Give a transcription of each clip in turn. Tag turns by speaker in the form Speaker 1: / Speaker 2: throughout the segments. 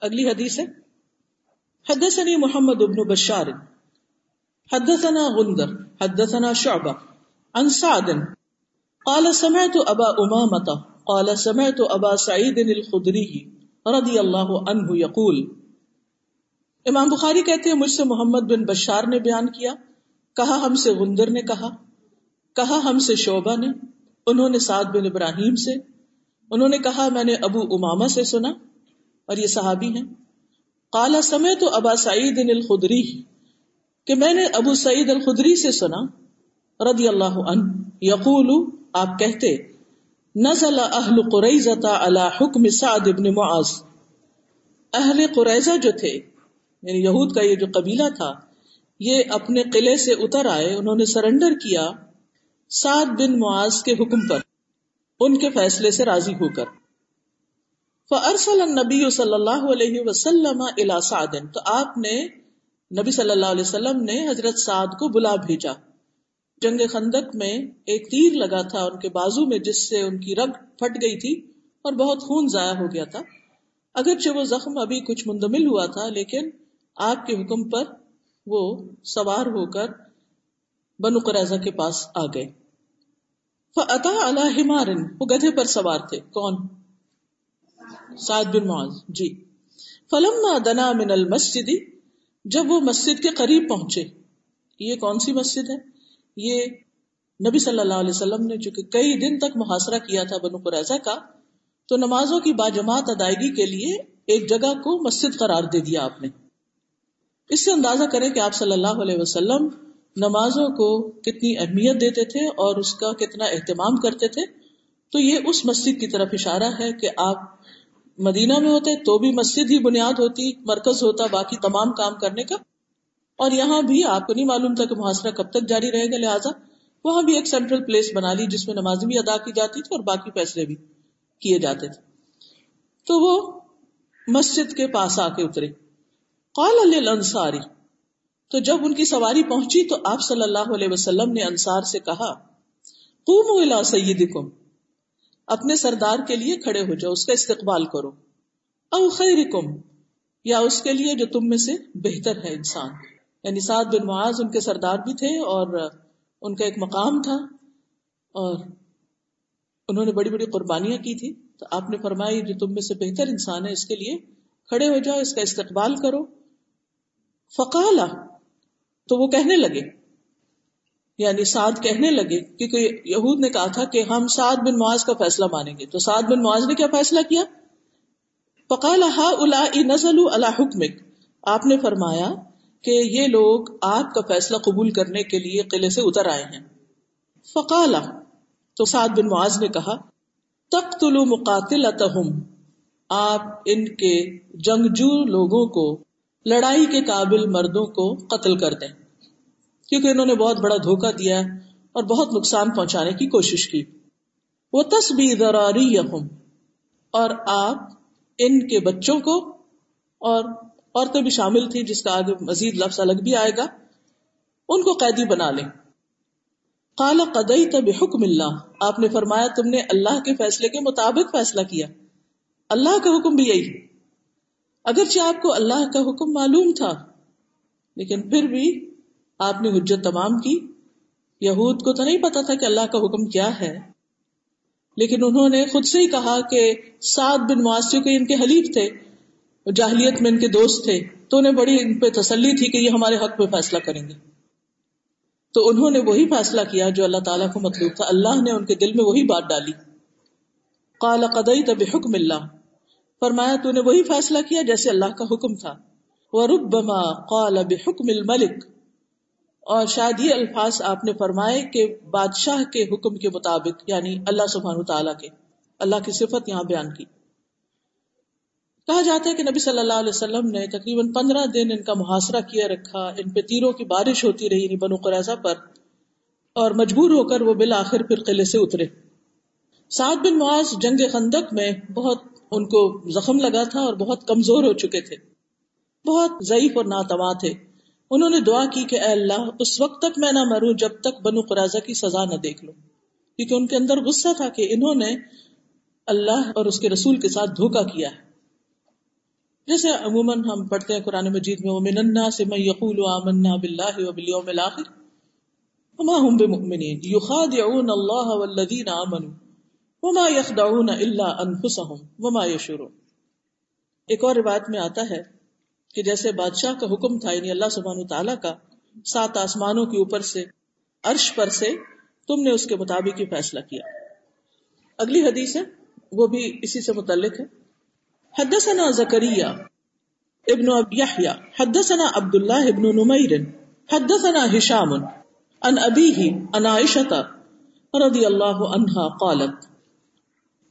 Speaker 1: اگلی حدیث ہے۔ حدثني محمد بن بشار، حدثنا غندر، حدثنا شعبہ، عن سعد، قال سمعت ابا امامة قال سمعت ابا سعید الخدری رضی اللہ عنہ یقول، امام بخاری کہتے ہیں، مجھ سے محمد بن بشار نے بیان کیا، کہا ہم سے غندر نے کہا کہا ہم سے شعبہ نے، انہوں نے سعد بن ابراہیم سے، انہوں نے کہا میں نے ابو اماما سے سنا۔ اور یہ صحابی ہیں۔ کالا سمے تو ابا سعید الخدری، کہ میں نے ابو سعید الخدری سے سنا، رضی اللہ عنہ، یقول، آپ کہتے، نزل اہل قریضہ علی حکم سعد بن معاذ۔ اہل قریضہ جو تھے یعنی یہود کا یہ جو قبیلہ تھا، یہ اپنے قلعے سے اتر آئے، انہوں نے سرنڈر کیا سعد بن معاذ کے حکم پر، ان کے فیصلے سے راضی ہو کر۔ فارسل النبی صلی اللہ علیہ وسلم الى سعد تو آپ نے نبی صلی اللہ علیہ وسلم نے حضرت سعد کو بلا بھیجا۔ جنگ خندق میں ایک تیر لگا تھا ان کے بازو میں جس سے ان کی رگ پھٹ گئی تھی اور بہت خون ضائع ہو گیا تھا۔ اگرچہ وہ زخم ابھی کچھ مندمل ہوا تھا، لیکن آپ کے حکم پر وہ سوار ہو کر بنو قریضہ کے پاس آ گئے۔ فتا اللہ ہمارن وہ گدھے پر سوار تھے۔ کون؟ سعد بن معاذ جی۔ فلم دنا من المسجد، جب وہ مسجد کے قریب پہنچے، یہ کون سی مسجد ہے؟ یہ نبی صلی اللہ علیہ وسلم نے، چونکہ کئی دن تک محاصرہ کیا تھا بنو قریضہ کا، تو نمازوں کی باجماعت ادائیگی کے لیے ایک جگہ کو مسجد قرار دے دیا آپ نے۔ اس سے اندازہ کریں کہ آپ صلی اللہ علیہ وسلم نمازوں کو کتنی اہمیت دیتے تھے اور اس کا کتنا اہتمام کرتے تھے، تو یہ اس مسجد کی طرف اشارہ ہے کہ آپ مدینہ میں ہوتے تو بھی مسجد ہی بنیاد ہوتی، مرکز ہوتا، باقی تمام کام کرنے کا۔ اور یہاں بھی آپ کو نہیں معلوم تھا کہ محاصرہ کب تک جاری رہے گا، لہٰذا وہاں بھی ایک سینٹرل پلیس بنا لی جس میں نماز بھی ادا کی جاتی تھی اور باقی فیصلے بھی کیے جاتے تھے۔ تو وہ مسجد کے پاس آ کے اترے۔ قال الانصاری تو جب ان کی سواری پہنچی تو آپ صلی اللہ علیہ وسلم نے انصار سے کہا، قوموا الى سیدکم۔ اپنے سردار کے لیے کھڑے ہو جاؤ، اس کا استقبال کرو۔ او خیرکم، یا اس کے لیے جو تم میں سے بہتر ہے انسان۔ یعنی سعد بن معاذ ان کے سردار بھی تھے اور ان کا ایک مقام تھا اور انہوں نے بڑی بڑی قربانیاں کی تھی تو آپ نے فرمائی جو تم میں سے بہتر انسان ہے، اس کے لیے کھڑے ہو جاؤ، اس کا استقبال کرو۔ فقالا، تو وہ کہنے لگے یعنی سعد کہنے لگے، کیونکہ یہود نے کہا تھا کہ ہم سعد بن معاذ کا فیصلہ مانیں گے۔ تو سعد بن معاذ نے کیا فیصلہ کیا؟ فقال ہا الا نزل اللہ حکمک۔ آپ نے فرمایا کہ یہ لوگ آپ کا فیصلہ قبول کرنے کے لیے قلعے سے اتر آئے ہیں۔ فقالا تو سعد بن معاذ نے کہا تقتل مقاتلتہم۔ آپ ان کے جنگجو لوگوں کو، لڑائی کے قابل مردوں کو قتل کر دیں۔ کیونکہ انہوں نے بہت بڑا دھوکا دیا اور بہت نقصان پہنچانے کی کوشش کی۔ وہ تصبیر اور آپ ان کے بچوں کو اور عورتیں بھی شامل تھی جس کا آگے مزید لفظ الگ بھی آئے گا، ان کو قیدی بنا لیں۔ کالا قدئی تب حکم اللہ آپ نے فرمایا تم نے اللہ کے فیصلے کے مطابق فیصلہ کیا۔ اللہ کا حکم بھی یہی۔ اگرچہ آپ کو اللہ کا حکم معلوم تھا، لیکن پھر بھی آپ نے حجت تمام کی؟ یہود کو تو نہیں پتا تھا کہ اللہ کا حکم کیا ہے۔ لیکن انہوں نے خود سے ہی کہا کہ سات بن معاشیوں کے ان کے حلیف تھے، جاہلیت میں ان کے دوست تھے۔ تو انہیں بڑی ان پہ تسلی تھی کہ یہ ہمارے حق پہ فیصلہ کریں گے۔ تو انہوں نے وہی فیصلہ کیا جو اللہ تعالیٰ کو مطلوب تھا۔ اللہ نے ان کے دل میں وہی بات ڈالی۔ قال قدئی تب حکم اللہ۔ فرمایا، تو نے وہی فیصلہ کیا جیسے اللہ کا حکم تھا۔ وربما قال بحکم الملک۔ اور شاید یہ الفاظ آپ نے فرمائے کہ بادشاہ کے حکم کے مطابق یعنی اللہ سبحانہ تعالیٰ کے، اللہ کی صفت یہاں بیان کی۔ کہا جاتا ہے کہ نبی صلی اللہ علیہ وسلم نے تقریباً پندرہ دن ان کا محاصرہ کیا رکھا، ان پہ تیروں کی بارش ہوتی رہی یعنی بنو قریضہ پر، اور مجبور ہو کر وہ بالآخر پھر قلعے سے اترے۔ سعد بن معاذ جنگ خندق میں بہت ان کو زخم لگا تھا اور بہت کمزور ہو چکے تھے۔ بہت ضعیف اور ناتواں تھے۔ انہوں نے دعا کی کہ اے اللہ، اس وقت تک میں نہ مروں جب تک بنو قرضہ کی سزا نہ دیکھ لوں۔ کیونکہ ان کے اندر غصہ تھا کہ انہوں نے اللہ اور اس کے رسول کے ساتھ دھوکا کیا ہے۔ جیسے عموماً ہم پڑھتے ہیں قرآن مجید میں، ومن الناس من یقول آمنا باللہ وبالیوم الاخر وما هم بمؤمنین۔ یخادعون اللہ والذین آمنوا وما یخدعون الا انفسهم وما یشعرون۔ ایک اور روایت میں آتا ہے کہ جیسے بادشاہ کا حکم تھا یعنی اللہ سبحانہ تعالیٰ کا، سات آسمانوں کے اوپر سے، عرش پر سے تم نے اس کے مطابق ہی فیصلہ کیا۔ اگلی حدیث ہے، وہ بھی اسی سے متعلق ہے۔ حدثنا زکریہ ابن یحییٰ حدثنا عبد اللہ ابن نمیر، حدثنا ہشام ان ابیہ ان عائشہ رضی اللہ عنہا قالت۔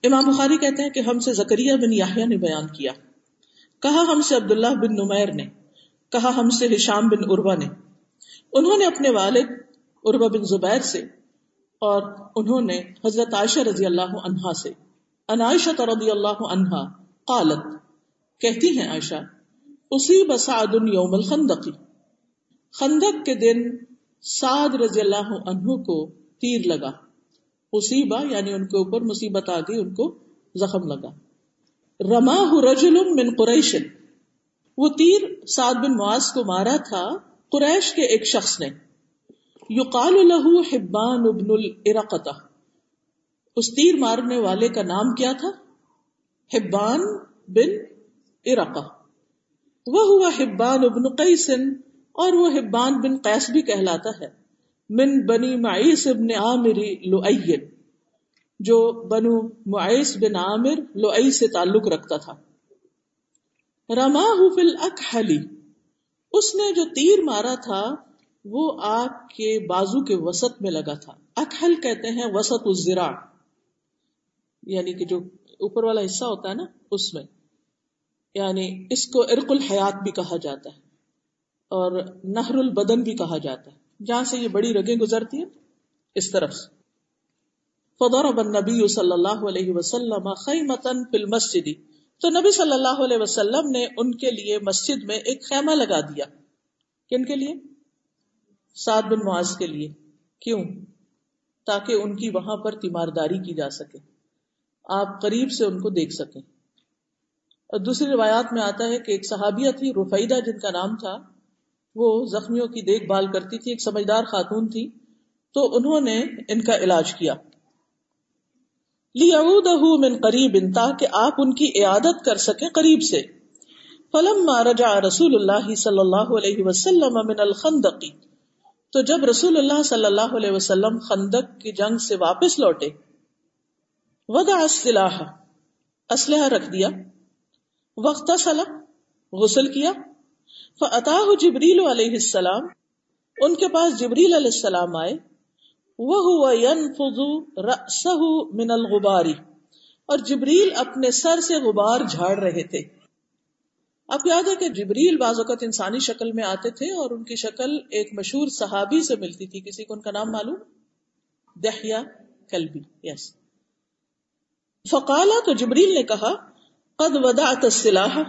Speaker 1: امام بخاری کہتے ہیں کہ ہم سے زکریہ بن یحییٰ نے بیان کیا۔ کہا ہم سے عبداللہ بن نمیر نے، کہا ہم سے ہشام بن عروا نے۔ انہوں نے اپنے والد عروا بن زبیر سے اور انہوں نے حضرت عائشہ رضی اللہ عنہا سے۔ عائشہ رضی اللہ عنہا قالت، کہتی ہیں عائشہ اسی بسعد یوم الخندقی خندق کے دن سعد رضی اللہ عنہ کو تیر لگا۔ اصیبہ یعنی ان کے اوپر مصیبت آ گئی، ان کو زخم لگا۔ رماہ رجل من قریش۔ وہ تیر سعد بن معاذ کو مارا تھا قریش کے ایک شخص نے۔ یقال له حبان ابن الارقتہ اس تیر مارنے والے کا نام کیا تھا؟ حبان بن ارقا وہ ہوا حبان ابن قیسن اور وہ حبان بن قیس بھی کہلاتا ہے۔ من بنی معیس ابن عامر لؤین جو بنو معیس بن عامر لؤی سے تعلق رکھتا تھا۔ رماہ فی الاکحلی، اس نے جو تیر مارا تھا، وہ آگ کے بازو کے وسط میں لگا تھا۔ اکحل کہتے ہیں وسط الزراع یعنی کہ جو اوپر والا حصہ ہوتا ہے نا، اس میں۔ یعنی اس کو ارق الحیات بھی کہا جاتا ہے اور نہر البدن بھی کہا جاتا ہے۔ جہاں سے یہ بڑی رگیں گزرتی ہیں، اس طرف سے۔ فضرب النبی صلی اللہ علیہ وسلم خیمتن فی المسجد. تو نبی صلی اللہ علیہ وسلم نے ان کے لیے مسجد میں ایک خیمہ لگا دیا. کن کے لیے؟ سعد بن معاذ کے لیے. کیوں؟ تاکہ ان کی وہاں پر تیمارداری کی جا سکے. آپ قریب سے ان کو دیکھ سکیں. اور دوسری روایات میں آتا ہے کہ ایک صحابیہ تھی، رفیدہ جن کا نام تھا، وہ زخمیوں کی دیکھ بھال کرتی تھی، ایک سمجھدار خاتون تھی، تو انہوں نے ان کا علاج کیا۔ من قریب تاکہ آپ ان کی عیادت کر سکیں قریب سے۔ فلم رجع رسول اللہ صلی اللہ علیہ وسلم من الخندقی تو جب رسول اللہ صلی اللہ علیہ وسلم خندق کی جنگ سے واپس لوٹے، وضع السلاح، اسلحہ رکھ دیا وقت غسل کیا فاتاہ جبریل علیہ السلام۔ ان کے پاس جبریل علیہ السلام آئے وہ من الغباری اور جبریل اپنے سر سے غبار جھاڑ رہے تھے۔ آپ یاد ہے کہ جبریل بعض اوقات انسانی شکل میں آتے تھے اور ان کی شکل ایک مشہور صحابی سے ملتی تھی۔ کسی کو ان کا نام معلوم؟ دہیا کلبی یس yes. فقالا تو جبریل نے کہا، قد ودعت السلاح۔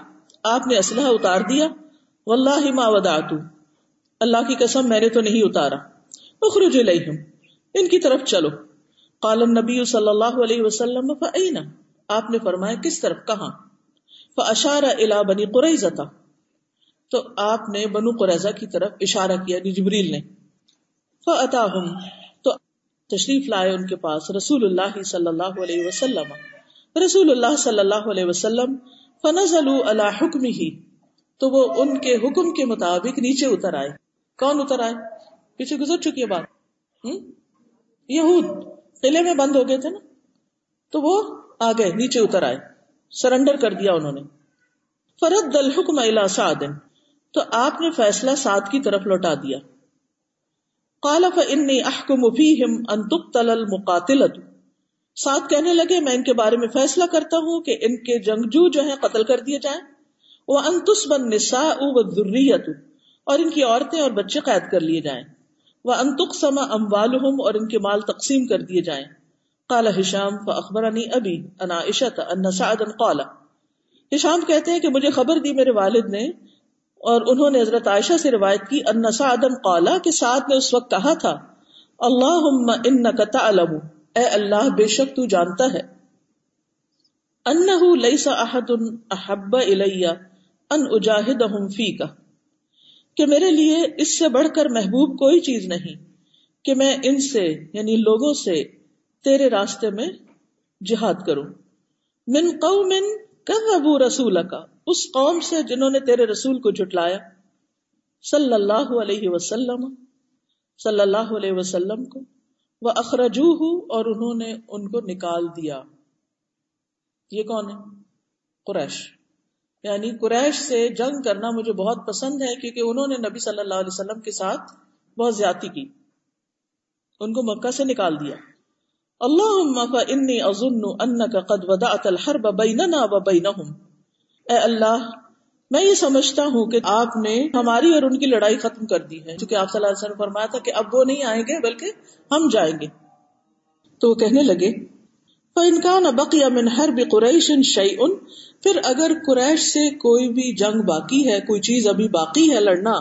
Speaker 1: آپ نے اسلحہ اتار دیا۔ واللہ ما ودعتو اللہ کی قسم، میں نے تو نہیں اتارا۔ اخرج الیہم۔ ان کی طرف چلو۔ قال النبی صلی اللہ علیہ وسلم فأین آپ نے فرمایا، کس طرف؟ کہاں؟ فاشار الى بنی قریظہ تو آپ نے بنو قریظہ کی طرف اشارہ کیا یعنی جبریل نے۔ فاتاہم تشریف لائے ان کے پاس رسول اللہ صلی اللہ علیہ وسلم۔ رسول اللہ صلی اللہ علیہ وسلم علی حکم ہی تو وہ ان کے حکم کے مطابق نیچے اتر آئے۔ کون اتر آئے؟ پیچھے گزر چکی ہے بات۔ یہود قلعے میں بند ہو گئے تھے نا، تو وہ آ گئے نیچے اتر آئے، سرنڈر کر دیا انہوں نے۔ فرد الحکم الا سعد، تو آپ نے فیصلہ سعد کی طرف لوٹا دیا۔ قال فانی احکم فیہم ان تقتل المقاتلۃ ساتھ کہنے لگے، میں ان کے بارے میں فیصلہ کرتا ہوں کہ ان کے جنگجو جو ہیں قتل کر دیے جائیں۔ وہ انتس بن نسا ذریت اور ان کی عورتیں اور بچے قید کر لیے جائیں۔ وہ انتق سما ام اور ان کے مال تقسیم کر دیے جائیں۔ کالا ہشام و اخبر ابھی انا عشت ان سعد قالا ہشام کہتے ہیں کہ مجھے خبر دی میرے والد نے اور انہوں نے حضرت عائشہ سے روایت کی ان سعد قالا کہ سعد نے اس وقت کہا تھا اللہ ان تعلم۔ اے اللہ، بے شک تو جانتا ہے۔ انہ لیس احد احب الیہ ان اجاہد فی کہ میرے لیے اس سے بڑھ کر محبوب کوئی چیز نہیں کہ میں ان سے یعنی لوگوں سے تیرے راستے میں جہاد کروں۔ من قوم کذبوا رسولک اس قوم سے جنہوں نے تیرے رسول کو جھٹلایا۔ صلی اللہ علیہ وسلم صلی اللہ علیہ وسلم کو وہ اخرجو اور انہوں نے ان کو نکال دیا۔ یہ کون ہے؟ قریش۔ یعنی قریش سے جنگ کرنا مجھے بہت پسند ہے کیونکہ انہوں نے نبی صلی اللہ علیہ وسلم کے ساتھ بہت زیادتی کی۔ ان کو مکہ سے نکال دیا۔ اللہ انی اظن انک قد ودعت الحرب بیننا و بینہم۔ اے اللہ، میں یہ سمجھتا ہوں کہ آپ نے ہماری اور ان کی لڑائی ختم کر دی ہے۔ چونکہ آپ صلی اللہ علیہ وسلم فرمایا تھا کہ اب وہ نہیں آئیں گے بلکہ ہم جائیں گے۔ تو وہ کہنے لگے، فَإِنْ بقی من حرب قریش شیئن پھر اگر قریش سے کوئی بھی جنگ باقی ہے، کوئی چیز ابھی باقی ہے لڑنا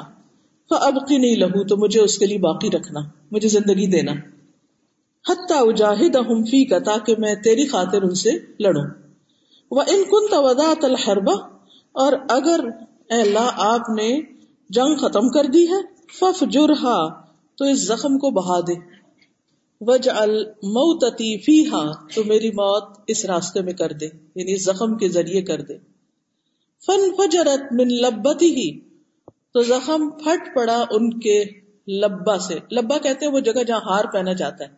Speaker 1: فَأَبْقِ نہیں لہو تو مجھے اس کے لیے باقی رکھنا، مجھے زندگی دینا۔ حتیٰ اجاہد فی کا تاکہ میں تیری خاطر ان سے لڑوں۔ وہ ان کن توضاط الحربا اور اگر اے اللہ آپ نے جنگ ختم کر دی ہے فف جرہا تو اس زخم کو بہا دے۔ وج الموتی فی ہا تو میری موت اس راستے میں کر دے یعنی زخم کے ذریعے کر دے۔ فن فجرت من لبتی ہی تو زخم پھٹ پڑا ان کے لبا سے۔ لبا کہتے ہیں وہ جگہ جہاں ہار پہنا جاتا ہے۔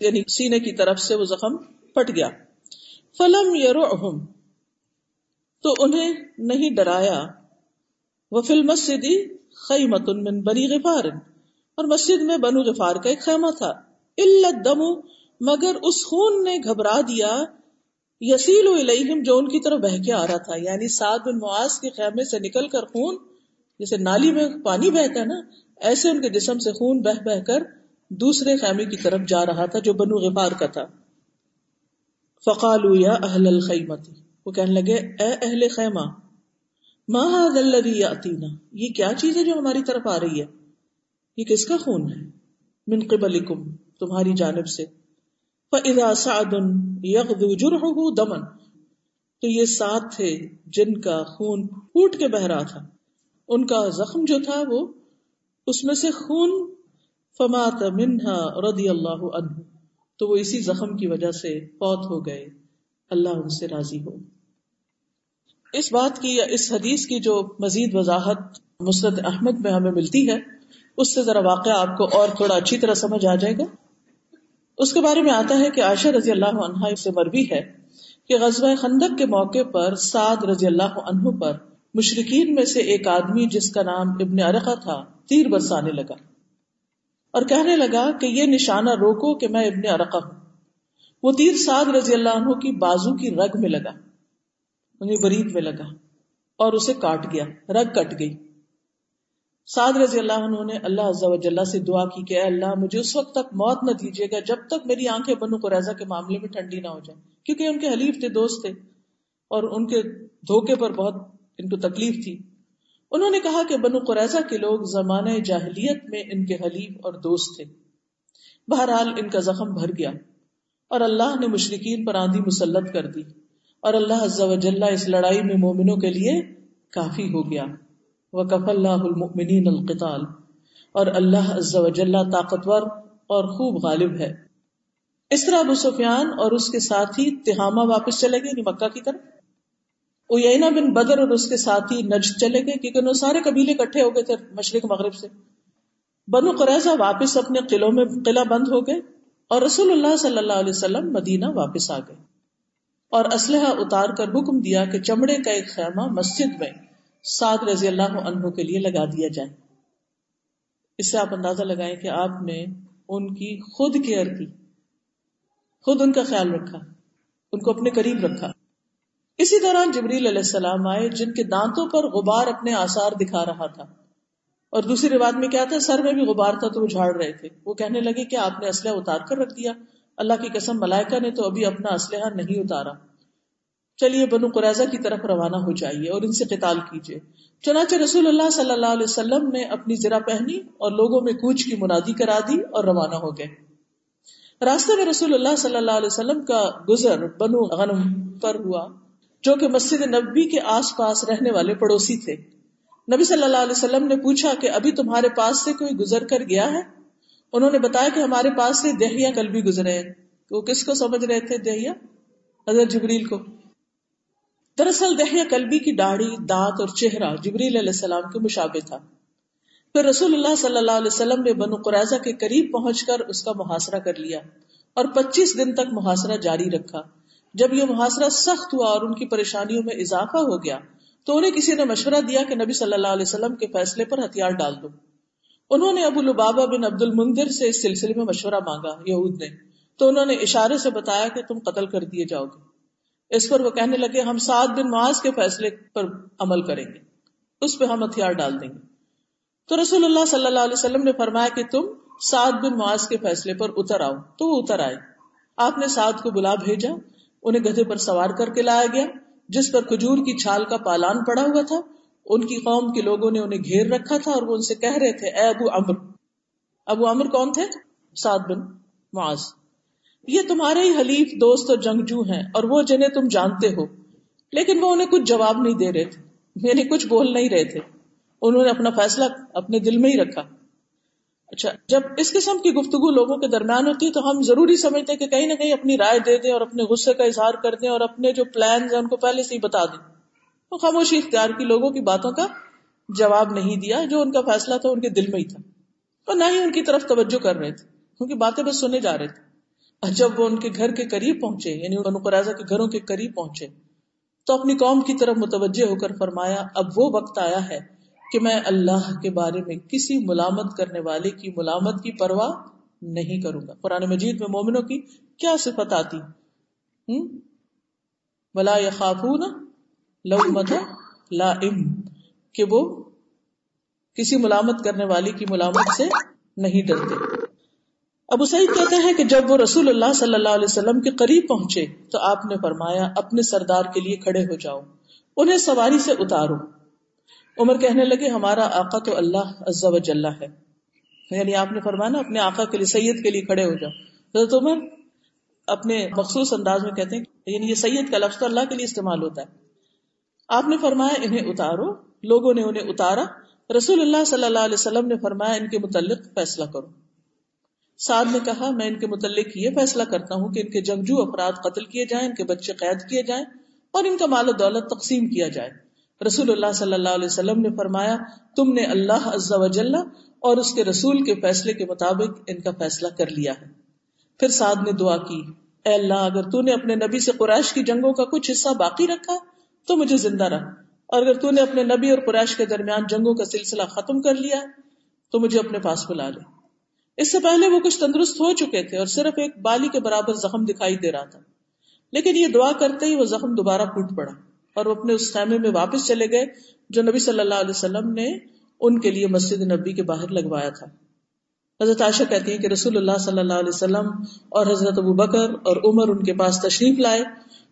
Speaker 1: یعنی سینے کی طرف سے وہ زخم پھٹ گیا۔ فلم یرو تو انہیں نہیں ڈرایا۔ وہ فل مسجد خیمت من بنی غفار، اور مسجد میں بنو غفار کا ایک خیمہ تھا۔ علت دم مگر اس خون نے گھبرا دیا، یسیل الیہم جو ان کی طرف بہ کے آ رہا تھا یعنی سعد بن معاذ کے خیمے سے نکل کر خون، جیسے نالی میں پانی بہتا ہے نا، ایسے ان کے جسم سے خون بہ بہ کر دوسرے خیمے کی طرف جا رہا تھا جو بنو غفار کا تھا۔ فقالو یا اہل الخیمت وہ کہنے لگے، اے اہل خیمہ، ما هذا الذي ياتينا یہ کیا چیز ہے جو ہماری طرف آ رہی ہے؟ یہ کس کا خون ہے؟ من قبلکم۔ تمہاری جانب سے۔ فاذا سعد يغدو جرحه دما۔ تو یہ ساتھ تھے جن کا خون پھوٹ کے بہ رہا تھا۔ ان کا زخم جو تھا وہ اس میں سے خون فمات منہا رضی اللہ عنہ تو وہ اسی زخم کی وجہ سے فوت ہو گئے۔ اللہ ان سے راضی ہو۔ اس بات کی یا اس حدیث کی جو مزید وضاحت مسرت احمد میں ہمیں ملتی ہے، اس سے ذرا واقعہ آپ کو اور تھوڑا اچھی طرح سمجھ آ جائے گا۔ اس کے بارے میں آتا ہے کہ عائشہ رضی اللہ عنہ سے مربی ہے کہ غزوہ خندق کے موقع پر سعد رضی اللہ عنہ پر مشرقین میں سے ایک آدمی جس کا نام ابن ارقا تھا، تیر برسانے لگا۔ اور کہنے لگا کہ یہ نشانہ روکو کہ میں ابن ارقا ہوں۔ وہ تیر سعد رضی اللہ عنہ کی بازو کی رگ میں لگا، انہیں برید میں لگا اور اسے کاٹ گیا، رگ کٹ گئی۔ سعد رضی اللہ عنہ نے اللہ عز و جلہ سے دعا کی کہ اے اللہ، مجھے اس وقت تک موت نہ دیجیے گا جب تک میری آنکھیں بنو قریضہ کے معاملے میں ٹھنڈی نہ ہو جائے کیونکہ ان کے حلیف تھے، دوست تھے اور ان کے دھوکے پر بہت ان کو تکلیف تھی۔ انہوں نے کہا کہ بنو قریضہ کے لوگ زمانہ جاہلیت میں ان کے حلیف اور دوست تھے۔ بہرحال ان کا زخم بھر گیا اور اللہ نے مشرقین پر آندھی مسلط کر دی اور اللہ عز و جلہ اس لڑائی میں مومنوں کے لیے کافی ہو گیا۔ وکف اللہ المؤمنین القتال، اور اللہ عز و جلہ طاقتور اور خوب غالب ہے۔ اس طرح ابو سفیان اور اس کے ساتھ ہی تہامہ واپس چلے گئے یعنی مکہ کی طرف۔ اینا بن بدر اور اس کے ساتھی نج چلے گئے، کیونکہ سارے قبیلے کٹھے ہو گئے تھے مشرق مغرب سے۔ بنو قریضہ واپس اپنے قلعوں میں، قلعہ بند ہو گئے، اور رسول اللہ صلی اللہ علیہ وسلم مدینہ واپس آ گئے۔ اور اسلحہ اتار کر حکم دیا کہ چمڑے کا ایک خیمہ مسجد میں سعد رضی اللہ عنہ کے لیے لگا دیا جائے۔ اس سے آپ اندازہ لگائیں کہ آپ نے ان کی خود کیئر کی، خود ان کا خیال رکھا، ان کو اپنے قریب رکھا۔ اسی دوران جبریل علیہ السلام آئے، جن کے دانتوں پر غبار اپنے آثار دکھا رہا تھا۔ اور دوسری روایت میں کیا تھا، سر میں بھی غبار تھا تو وہ جھاڑ رہے تھے۔ وہ کہنے لگے کہ آپ نے اسلحہ اتار کر رکھ دیا۔ اللہ کی قسم، ملائکہ نے تو ابھی اپنا اسلحہ نہیں اتارا۔ چلیے بنو قریضہ کی طرف روانہ ہو جائیے اور ان سے قتال کیجیے۔ چنانچہ رسول اللہ صلی اللہ علیہ وسلم نے اپنی ذرا پہنی اور لوگوں میں کوچ کی منادی کرا دی اور روانہ ہو گئے۔ راستے میں رسول اللہ صلی اللہ علیہ وسلم کا گزر بنو غنم پر ہوا، جو کہ مسجد نبی کے آس پاس رہنے والے پڑوسی تھے۔ نبی صلی اللہ علیہ وسلم نے پوچھا کہ ابھی تمہارے پاس سے کوئی گزر کر گیا ہے؟ انہوں نے بتایا کہ ہمارے پاس سے دہیا کل بھی گزرے ہیں۔ وہ کس کو سمجھ رہے تھے دہیا؟ حضرت جبریل کو۔ دراصل دہیا کلبی کی داڑھی، دانت اور چہرہ جبریل علیہ السلام کے مشابے تھا۔ پھر رسول اللہ صلی اللہ علیہ وسلم نے بنو قرضہ کے قریب پہنچ کر اس کا محاصرہ کر لیا اور پچیس دن تک محاصرہ جاری رکھا۔ جب یہ محاصرہ سخت ہوا اور ان کی پریشانیوں میں اضافہ ہو گیا، تو انہیں کسی نے مشورہ دیا کہ نبی صلی اللہ علیہ وسلم کے فیصلے پر ہتھیار ڈال دو۔ انہوں نے ابو البابا بن عبد المندر سے اس سلسلے میں مشورہ مانگا، یہود نے۔ تو انہوں نے اشارے سے بتایا کہ تم قتل کر دیے جاؤ گے۔ اس پر وہ کہنے لگے، ہم سات بن معاذ کے فیصلے پر عمل کریں گے، اس پہ ہم ہتھیار ڈال دیں گے۔ تو رسول اللہ صلی اللہ علیہ وسلم نے فرمایا کہ تم سعد بن معاذ کے فیصلے پر اتر آؤ۔ تو وہ اتر آئے۔ آپ نے سعد کو بلا بھیجا، انہیں گدھے پر سوار کر کے لایا گیا، جس پر کھجور کی چھال کا پالان پڑا ہوا تھا۔ ان کی قوم کے لوگوں نے انہیں گھیر رکھا تھا اور وہ ان سے کہہ رہے تھے، اے ابو امر ابو امر کون تھے؟ سعد بن معاذ۔ یہ تمہارے ہی حلیف دوست اور جنگجو ہیں اور وہ جنہیں تم جانتے ہو۔ لیکن وہ انہیں کچھ جواب نہیں دے رہے تھے۔ یعنی کچھ بول نہیں رہے تھے۔ انہوں نے اپنا فیصلہ اپنے دل میں ہی رکھا۔ اچھا جب اس قسم کی گفتگو لوگوں کے درمیان ہوتی ہے تو ہم ضروری سمجھتے ہیں کہ کہیں نہ کہیں اپنی رائے دے دیں اور اپنے غصے کا اظہار کر دیں اور اپنے جو پلان ہیں ان کو پہلے سے ہی بتا دیں۔ تو خاموشی اختیار کی لوگوں کی باتوں کا جواب نہیں دیا جو ان کا فیصلہ تھا، ان کے دل میں ہی تھا۔ اور نہ ہی ان کی طرف توجہ کر رہے تھے کیونکہ باتیں بس سنے جا رہے تھے۔ اور جب وہ ان کے گھر کے قریب پہنچے یعنی کے گھروں کے قریب پہنچے، تو اپنی قوم کی طرف متوجہ ہو کر فرمایا، اب وہ وقت آیا ہے کہ میں اللہ کے بارے میں کسی ملامت کرنے والے کی ملامت کی پرواہ نہیں کروں گا۔ قرآن مجید میں مومنوں کی کیا صفت آتی؟ ہوں بلا یا خافون لو مت لا ام کہ وہ کسی ملامت کرنے والی کی ملامت سے نہیں ڈرتے۔ ابو سعید کہتے ہیں کہ جب وہ رسول اللہ صلی اللہ علیہ وسلم کے قریب پہنچے تو آپ نے فرمایا، اپنے سردار کے لیے کھڑے ہو جاؤ، انہیں سواری سے اتارو۔ عمر کہنے لگے، ہمارا آقا تو اللہ عز و جلہ ہے۔ یعنی آپ نے فرمانا اپنے آقا کے لیے، سید کے لیے کھڑے ہو جاؤ۔ حضرت عمر اپنے مخصوص انداز میں کہتے ہیں یعنی یہ سید کا لفظ تو اللہ کے لیے استعمال ہوتا ہے۔ آپ نے فرمایا، انہیں اتارو۔ لوگوں نے انہیں اتارا۔ رسول اللہ صلی اللہ علیہ وسلم نے فرمایا، ان کے متعلق فیصلہ کرو۔ سعد نے کہا، میں ان کے متعلق یہ فیصلہ کرتا ہوں کہ ان کے جنگجو افراد قتل کیے جائیں، ان کے بچے قید کیے جائیں اور ان کا مال و دولت تقسیم کیا جائے۔ رسول اللہ صلی اللہ علیہ وسلم نے فرمایا، تم نے اللہ عز و جل اور اس کے رسول کے فیصلے کے مطابق ان کا فیصلہ کر لیا ہے۔ پھر سعد نے دعا کی، اے اللہ، اگر تو نے اپنے نبی سے قریش کی جنگوں کا کچھ حصہ باقی رکھا، تو مجھے زندہ رکھ اور اگر تو نے اپنے نبی اور قریش کے درمیان جنگوں کا سلسلہ ختم کر لیا، تو مجھے اپنے پاس بلا لے۔ اس سے پہلے وہ کچھ تندرست ہو چکے تھے اور صرف ایک بالی کے برابر زخم دکھائی دے رہا تھا۔ لیکن یہ دعا کرتے ہی وہ زخم دوبارہ پھوٹ پڑا اور وہ اپنے اس خیمے میں واپس چلے گئے جو نبی صلی اللہ علیہ وسلم نے ان کے لیے مسجد نبی کے باہر لگوایا تھا۔ حضرت عائشہ کہتی ہیں کہ رسول اللہ صلی اللہ علیہ وسلم اور حضرت ابو بکر اور عمر ان کے پاس تشریف لائے۔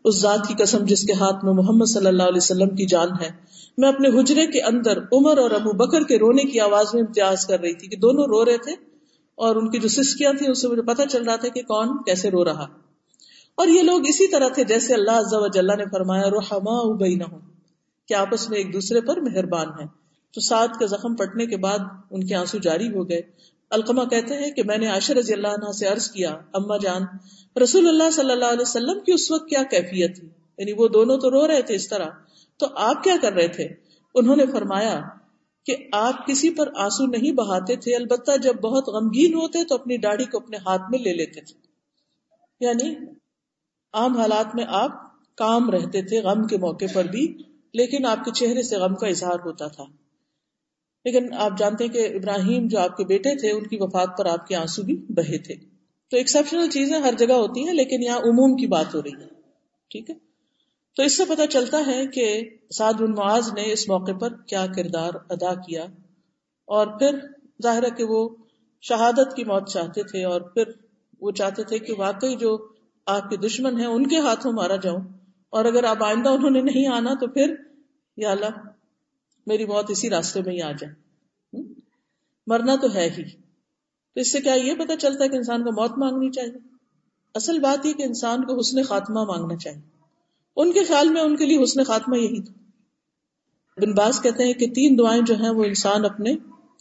Speaker 1: اس ذات کی قسم جس کے ہاتھ میں محمد صلی اللہ علیہ وسلم کی جان ہے۔ میں اپنے حجرے کے اندر عمر اور ابو بکر کے رونے کی آواز میں امتیاز کر رہی تھی کہ دونوں رو رہے تھے۔ اور ان کی جو سسکیاں تھیں، اس سے مجھے پتا چل رہا تھا کہ کون کیسے رو رہا۔ اور یہ لوگ اسی طرح تھے جیسے اللہ عز و جل نے فرمایا روحما بینہم کہ آپس میں ایک دوسرے پر مہربان ہیں۔ تو سعد کا زخم پٹنے کے بعد ان کے آنسو جاری ہو گئے۔ القمہ کہتے ہیں کہ میں نے عاشر رضی اللہ عنہ سے عرض کیا، اما جان، رسول اللہ صلی اللہ علیہ وسلم کی اس وقت کیا کیفیت تھی؟ یعنی وہ دونوں تو رو رہے تھے اس طرح، تو آپ کیا کر رہے تھے؟ انہوں نے فرمایا کہ آپ کسی پر آنسو نہیں بہاتے تھے، البتہ جب بہت غمگین ہوتے تو اپنی داڑھی کو اپنے ہاتھ میں لے لیتے تھے۔ یعنی عام حالات میں آپ کام رہتے تھے غم کے موقع پر بھی، لیکن آپ کے چہرے سے غم کا اظہار ہوتا تھا۔ لیکن آپ جانتے کہ ابراہیم جو آپ کے بیٹے تھے، ان کی وفات پر آپ کے آنسو بھی بہے تھے۔ تو ایکسپشنل چیزیں ہر جگہ ہوتی ہیں، لیکن یہاں عموم کی بات ہو رہی ہے۔ ٹھیک ہے؟ تو اس سے پتا چلتا ہے کہ سعد بن معاذ نے اس موقع پر کیا کردار ادا کیا اور پھر ظاہر ہے کہ وہ شہادت کی موت چاہتے تھے اور پھر وہ چاہتے تھے کہ واقعی جو آپ کے دشمن ہیں ان کے ہاتھوں مارا جاؤں اور اگر آپ آئندہ انہوں نے نہیں آنا تو پھر یا اللہ میری موت اسی راستے میں ہی آ جائے۔ مرنا تو ہے ہی۔ تو اس سے کیا یہ پتا چلتا ہے کہ انسان کو موت مانگنی چاہیے؟ اصل بات یہ کہ انسان کو حسن خاتمہ مانگنا چاہیے۔ ان کے خیال میں ان کے لیے حسن خاتمہ یہی تھا۔ بن باز کہتے ہیں کہ تین دعائیں جو ہیں وہ انسان اپنے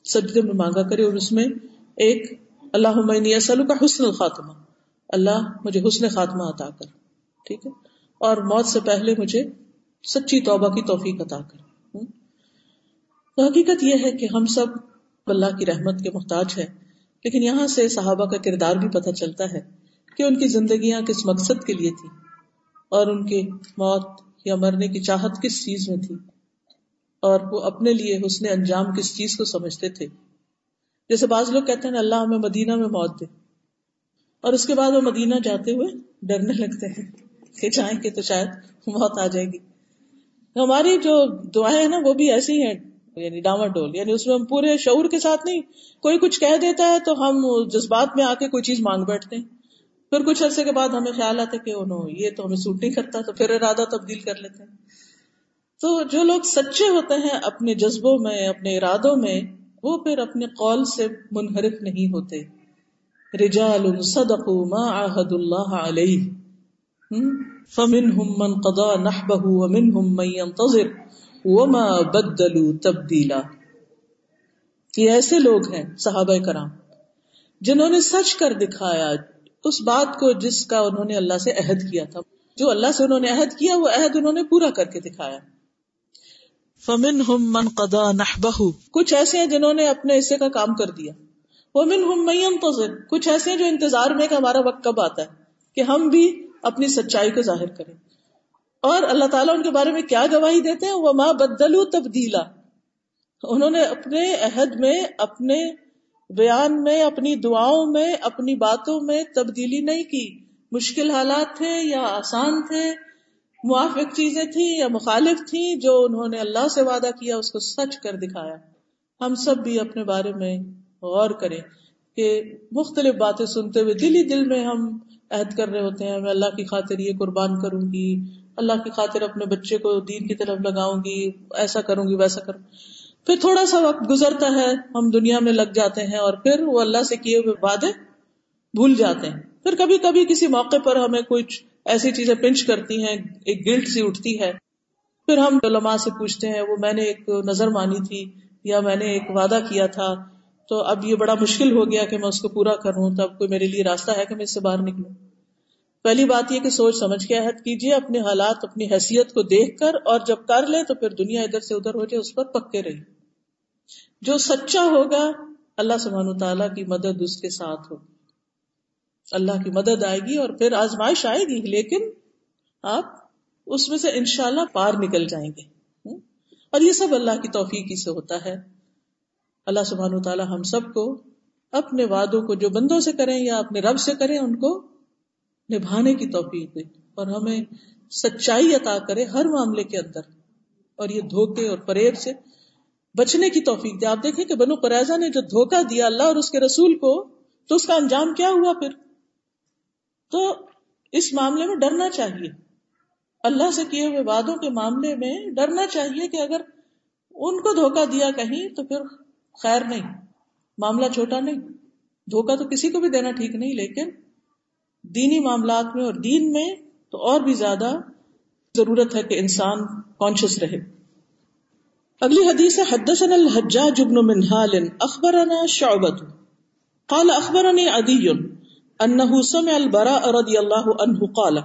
Speaker 1: سجدے میں مانگا کرے اور اس میں ایک اللہ اسلو کا حسن الخاتمہ۔ اللہ مجھے حسن خاتمہ عطا کر، ٹھیک ہے؟ اور موت سے پہلے مجھے سچی توبہ کی توفیق عطا کر۔ تو حقیقت یہ ہے کہ ہم سب اللہ کی رحمت کے محتاج ہیں، لیکن یہاں سے صحابہ کا کردار بھی پتہ چلتا ہے کہ ان کی زندگیاں کس مقصد کے لیے تھی اور ان کی موت یا مرنے کی چاہت کس چیز میں تھی؟ اور وہ اپنے لیے حسن انجام کس چیز کو سمجھتے تھے؟ جیسے بعض لوگ کہتے ہیں، اللہ ہمیں مدینہ میں موت دے۔ اور اس کے بعد وہ مدینہ جاتے ہوئے ڈرنے لگتے ہیں کہ جائیں گے تو شاید موت آ جائے گی۔ ہماری جو دعائیں ہیں نا، وہ بھی ایسی ہیں یعنی ڈاما ڈول۔ یعنی اس میں ہم پورے شعور کے ساتھ نہیں، کوئی کچھ کہہ دیتا ہے تو ہم جذبات میں آ کے کوئی چیز مانگ بیٹھتے ہیں۔ پھر کچھ عرصے کے بعد ہمیں خیال آتا ہے کہ انہوں یہ تو ہمیں سوٹ نہیں کرتا، تو پھر ارادہ تبدیل کر لیتے ہیں۔ تو جو لوگ سچے ہوتے ہیں اپنے جذبوں میں، اپنے ارادوں میں، وہ پھر اپنے قول سے منحرف نہیں ہوتے۔ رجال صدقوا ما عهد الله عليه فمنهم من قضى نحبه ومنهم من ينتظر۔ وما بدلوا تبدیلا۔ یہ ایسے لوگ ہیں، صحابہ کرام، جنہوں نے سچ کر دکھایا۔ اس بات کو جس کا انہوں نے اللہ سے عہد کیا تھا جو اللہ سے انہوں نے عہد کیا وہ عہد انہوں نے پورا کر کے دکھایا۔ فمن ہم من قدا نہ کچھ ایسے ہیں جنہوں نے اپنے حصے کا کام کر دیا۔ وہ من ہم تو کچھ ایسے ہیں جو انتظار میں کہ ہمارا وقت کب آتا ہے کہ ہم بھی اپنی سچائی کو ظاہر کریں۔ اور اللہ تعالیٰ ان کے بارے میں کیا گواہی دیتے ہیں؟ وہ ماں بدلو تبدیلا انہوں نے اپنے عہد میں اپنے بیان میں، اپنی دعاؤں میں، اپنی باتوں میں تبدیلی نہیں کی۔ مشکل حالات تھے یا آسان تھے، موافق چیزیں تھیں یا مخالف تھیں، جو انہوں نے اللہ سے وعدہ کیا، اس کو سچ کر دکھایا۔ ہم سب بھی اپنے بارے میں غور کریں کہ مختلف باتیں سنتے ہوئے دل ہی دل میں ہم عہد کر رہے ہوتے ہیں، میں اللہ کی خاطر یہ قربان کروں گی، اللہ کی خاطر اپنے بچے کو دین کی طرف لگاؤں گی، ایسا کروں گی، ویسا کروں پھر تھوڑا سا وقت گزرتا ہے، ہم دنیا میں لگ جاتے ہیں اور پھر وہ اللہ سے کیے ہوئے وعدے بھول جاتے ہیں۔ پھر کبھی کبھی کسی موقع پر ہمیں کچھ ایسی چیزیں پنچ کرتی ہیں، ایک گلٹ سی اٹھتی ہے۔ پھر ہم علماء سے پوچھتے ہیں، وہ میں نے ایک نظر مانی تھی یا میں نے ایک وعدہ کیا تھا؟ تو اب یہ بڑا مشکل ہو گیا کہ میں اس کو پورا کروں، تب کوئی میرے لیے راستہ ہے کہ میں اس سے باہر نکلوں۔ پہلی بات یہ کہ سوچ سمجھ کے عہد کیجیے اپنے حالات، اپنی حیثیت کو دیکھ کر، اور جب کر لے تو پھر دنیا ادھر سے ادھر ہو جائے، اس پر پکے رہی جو سچا ہوگا، اللہ سبحانہ تعالیٰ کی مدد اس کے ساتھ ہوگی۔ اللہ کی مدد آئے گی اور پھر آزمائش آئے گی، لیکن آپ اس میں سے انشاءاللہ پار نکل جائیں گے۔ اور یہ سب اللہ کی توفیقی سے ہوتا ہے۔ اللہ سبحانہ تعالیٰ ہم سب کو اپنے وعدوں کو جو بندوں سے کریں یا اپنے رب سے کریں، ان کو نبھانے کی توفیق دے اور ہمیں سچائی عطا کرے ہر معاملے کے اندر اور یہ دھوکے اور پریب سے بچنے کی توفیق دے۔ آپ دیکھیں کہ بنو قریضہ نے جو دھوکا دیا اللہ اور اس کے رسول کو، تو اس کا انجام کیا ہوا پھر؟ تو اس معاملے میں ڈرنا چاہیے۔ اللہ سے کیے ہوئے وعدوں کے معاملے میں ڈرنا چاہیے کہ اگر ان کو دھوکا دیا کہیں تو پھر خیر نہیں، معاملہ چھوٹا نہیں۔ دھوکا تو کسی کو بھی دینا ٹھیک نہیں، لیکن دینی معاملات میں اور دین میں تو اور بھی زیادہ ضرورت ہے کہ انسان کانشیس رہے۔ اگلی حدیث حدثنا الحجاج بن منہال، اخبرنا شعبت قال اخبرني عدي انه سمع البراء رضی اللہ عنہ قال۔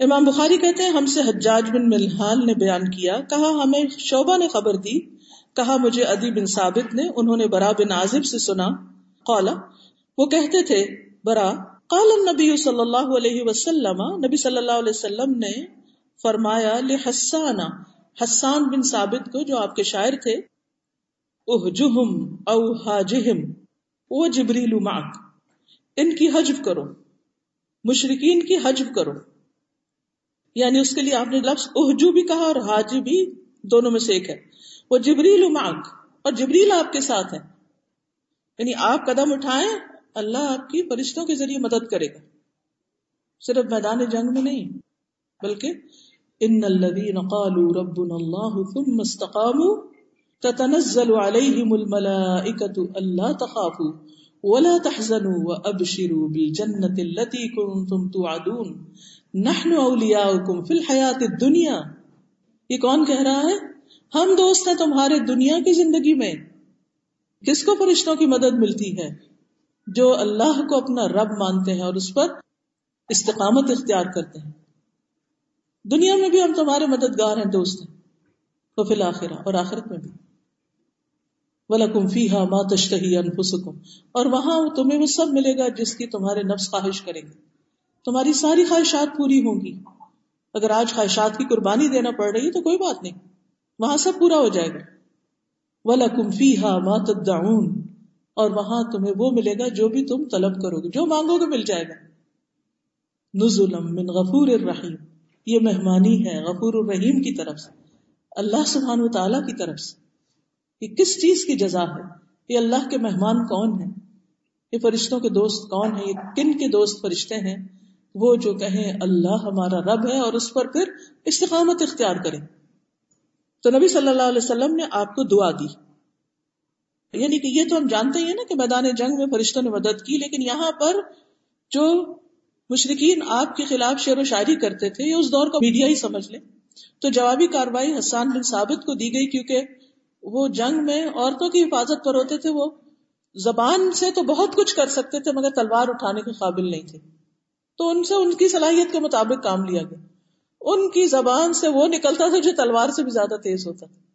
Speaker 1: امام بخاری کہتے ہیں، ہم سے حجاج بن ملحال نے بیان کیا، کہا، ہمیں شعبہ نے خبر دی، کہا، مجھے ادی بن ثابت نے، انہوں نے برا بن عازب سے سنا۔ قال، وہ کہتے تھے برا قال النبی صلی اللہ علیہ وسلم، نبی صلی اللہ علیہ وسلم نے فرمایا لحسان حسان بن ثابت کو جو آپ کے شاعر تھے، اہجہم او حاجہم، وہ جبریل معک، ان کی حجب کرو مشرقین کی حجب کرو۔ یعنی اس کے لیے آپ نے لفظ اہجو بھی کہا اور حاجی بھی دونوں میں سے ایک ہے۔ وہ جبریل معک اور جبریل آپ کے ساتھ ہے یعنی آپ قدم اٹھائیں اللہ آپ کی فرشتوں کے ذریعے مدد کرے گا۔ صرف میدان جنگ میں نہیں، بلکہ ان الذين قالوا ربنا الله ثم استقاموا تتنزل عليهم الملائكة الا تخافوا ولا تحزنوا وابشروا بالجنة التي كنتم توعدون۔ نحن اولیاؤکم فی الحیات الدنیا۔ یہ کون کہہ رہا ہے؟ ہم دوست ہیں تمہارے دنیا کی زندگی میں۔ کس کو فرشتوں کی مدد ملتی ہے؟ جو اللہ کو اپنا رب مانتے ہیں اور اس پر استقامت اختیار کرتے ہیں۔ دنیا میں بھی ہم تمہارے مددگار ہیں، دوست ہیں۔ تو فی الآخرہ اور آخرت میں بھی۔ وَلَكُمْ فِيهَا مَا تَشْتَهِي أَنفُسُكُمْ۔ اور وہاں تمہیں وہ سب ملے گا جس کی تمہارے نفس خواہش کریں گے۔ تمہاری ساری خواہشات پوری ہوں گی۔ اگر آج خواہشات کی قربانی دینا پڑ رہی ہے تو کوئی بات نہیں۔ وہاں سب پورا ہو جائے گا۔ وَلَكُمْ فِيهَا مَا تَدَّعُونَ۔ اور وہاں تمہیں وہ ملے گا جو بھی تم طلب کرو گے، جو مانگو گے مل جائے گا۔ نزلم من غفور الرحیم یہ مہمانی ہے غفور الرحیم کی طرف سے، اللہ سبحانہ تعالیٰ کی طرف سے۔ یہ کس چیز کی جزا ہے؟ یہ اللہ کے مہمان کون ہیں؟ یہ فرشتوں کے دوست کون ہیں؟ یہ کن کے دوست فرشتے ہیں؟ وہ جو کہیں اللہ ہمارا رب ہے اور اس پر پھر استقامت اختیار کریں۔ تو نبی صلی اللہ علیہ وسلم نے آپ کو دعا دی۔ یعنی کہ یہ تو ہم جانتے ہی ہیں نا کہ میدان جنگ میں فرشتوں نے مدد کی، لیکن یہاں پر جو مشرقین آپ کے خلاف شعر و شاعری کرتے تھے، یہ اس دور کا میڈیا ہی سمجھ لیں۔ تو جوابی کاروائی حسان بن ثابت کو دی گئی کیونکہ وہ جنگ میں عورتوں کی حفاظت پر ہوتے تھے، وہ زبان سے تو بہت کچھ کر سکتے تھے، مگر تلوار اٹھانے کے قابل نہیں تھے۔ تو ان سے ان کی صلاحیت کے مطابق کام لیا گیا۔ ان کی زبان سے وہ نکلتا تھا جو تلوار سے بھی زیادہ تیز ہوتا تھا۔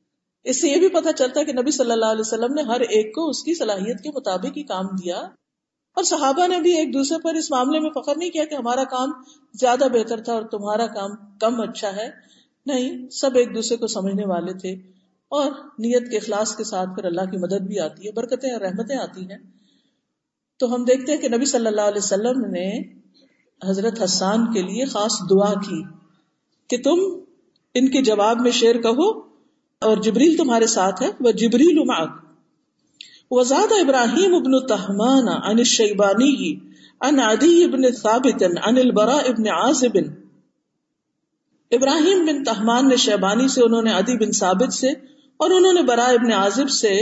Speaker 1: اس سے یہ بھی پتا چلتا کہ نبی صلی اللہ علیہ وسلم نے ہر ایک کو اس کی صلاحیت کے مطابق ہی کام دیا اور صحابہ نے بھی ایک دوسرے پر اس معاملے میں فخر نہیں کیا کہ ہمارا کام زیادہ بہتر تھا اور تمہارا کام کم اچھا ہے۔ نہیں، سب ایک دوسرے کو سمجھنے والے تھے اور نیت کے اخلاص کے ساتھ پھر اللہ کی مدد بھی آتی ہے، برکتیں اور رحمتیں آتی ہیں۔ تو ہم دیکھتے ہیں کہ نبی صلی اللہ علیہ وسلم نے حضرت حسان کے لیے خاص دعا کی کہ تم ان کے جواب میں شیر کہو اور جبریل تمہارے ساتھ ہے۔ وہ جبریل وزاد ابراہیم ابن تحمان ان شیبانی ان عدی ابن ثابت ان البرا ابن عازب۔ ابراہیم بن تحمان نے شیبانی سے، انہوں نے ادی بن ثابت سے اور انہوں نے برا ابن عازب سے